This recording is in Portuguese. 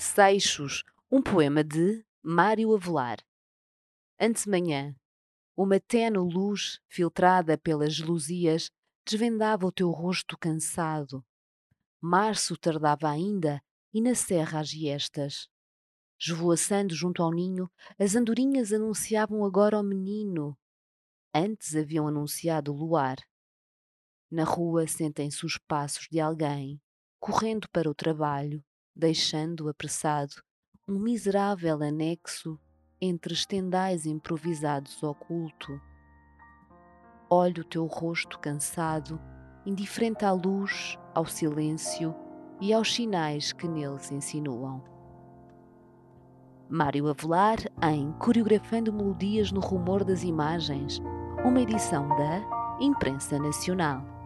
Seixos, um poema de Mário Avelar. Antemanhã, uma tênue luz filtrada pelas gelusias desvendava o teu rosto cansado. Março tardava ainda e na serra as giestas. Esvoaçando junto ao ninho, as andorinhas anunciavam agora o menino. Antes haviam anunciado o luar. Na rua sentem-se os passos de alguém, correndo para o trabalho, deixando apressado um miserável anexo entre estendais improvisados oculto. Olho o teu rosto cansado, indiferente à luz, ao silêncio e aos sinais que neles insinuam. Mário Avelar em Coreografando Melodias no Rumor das Imagens, uma edição da Imprensa Nacional.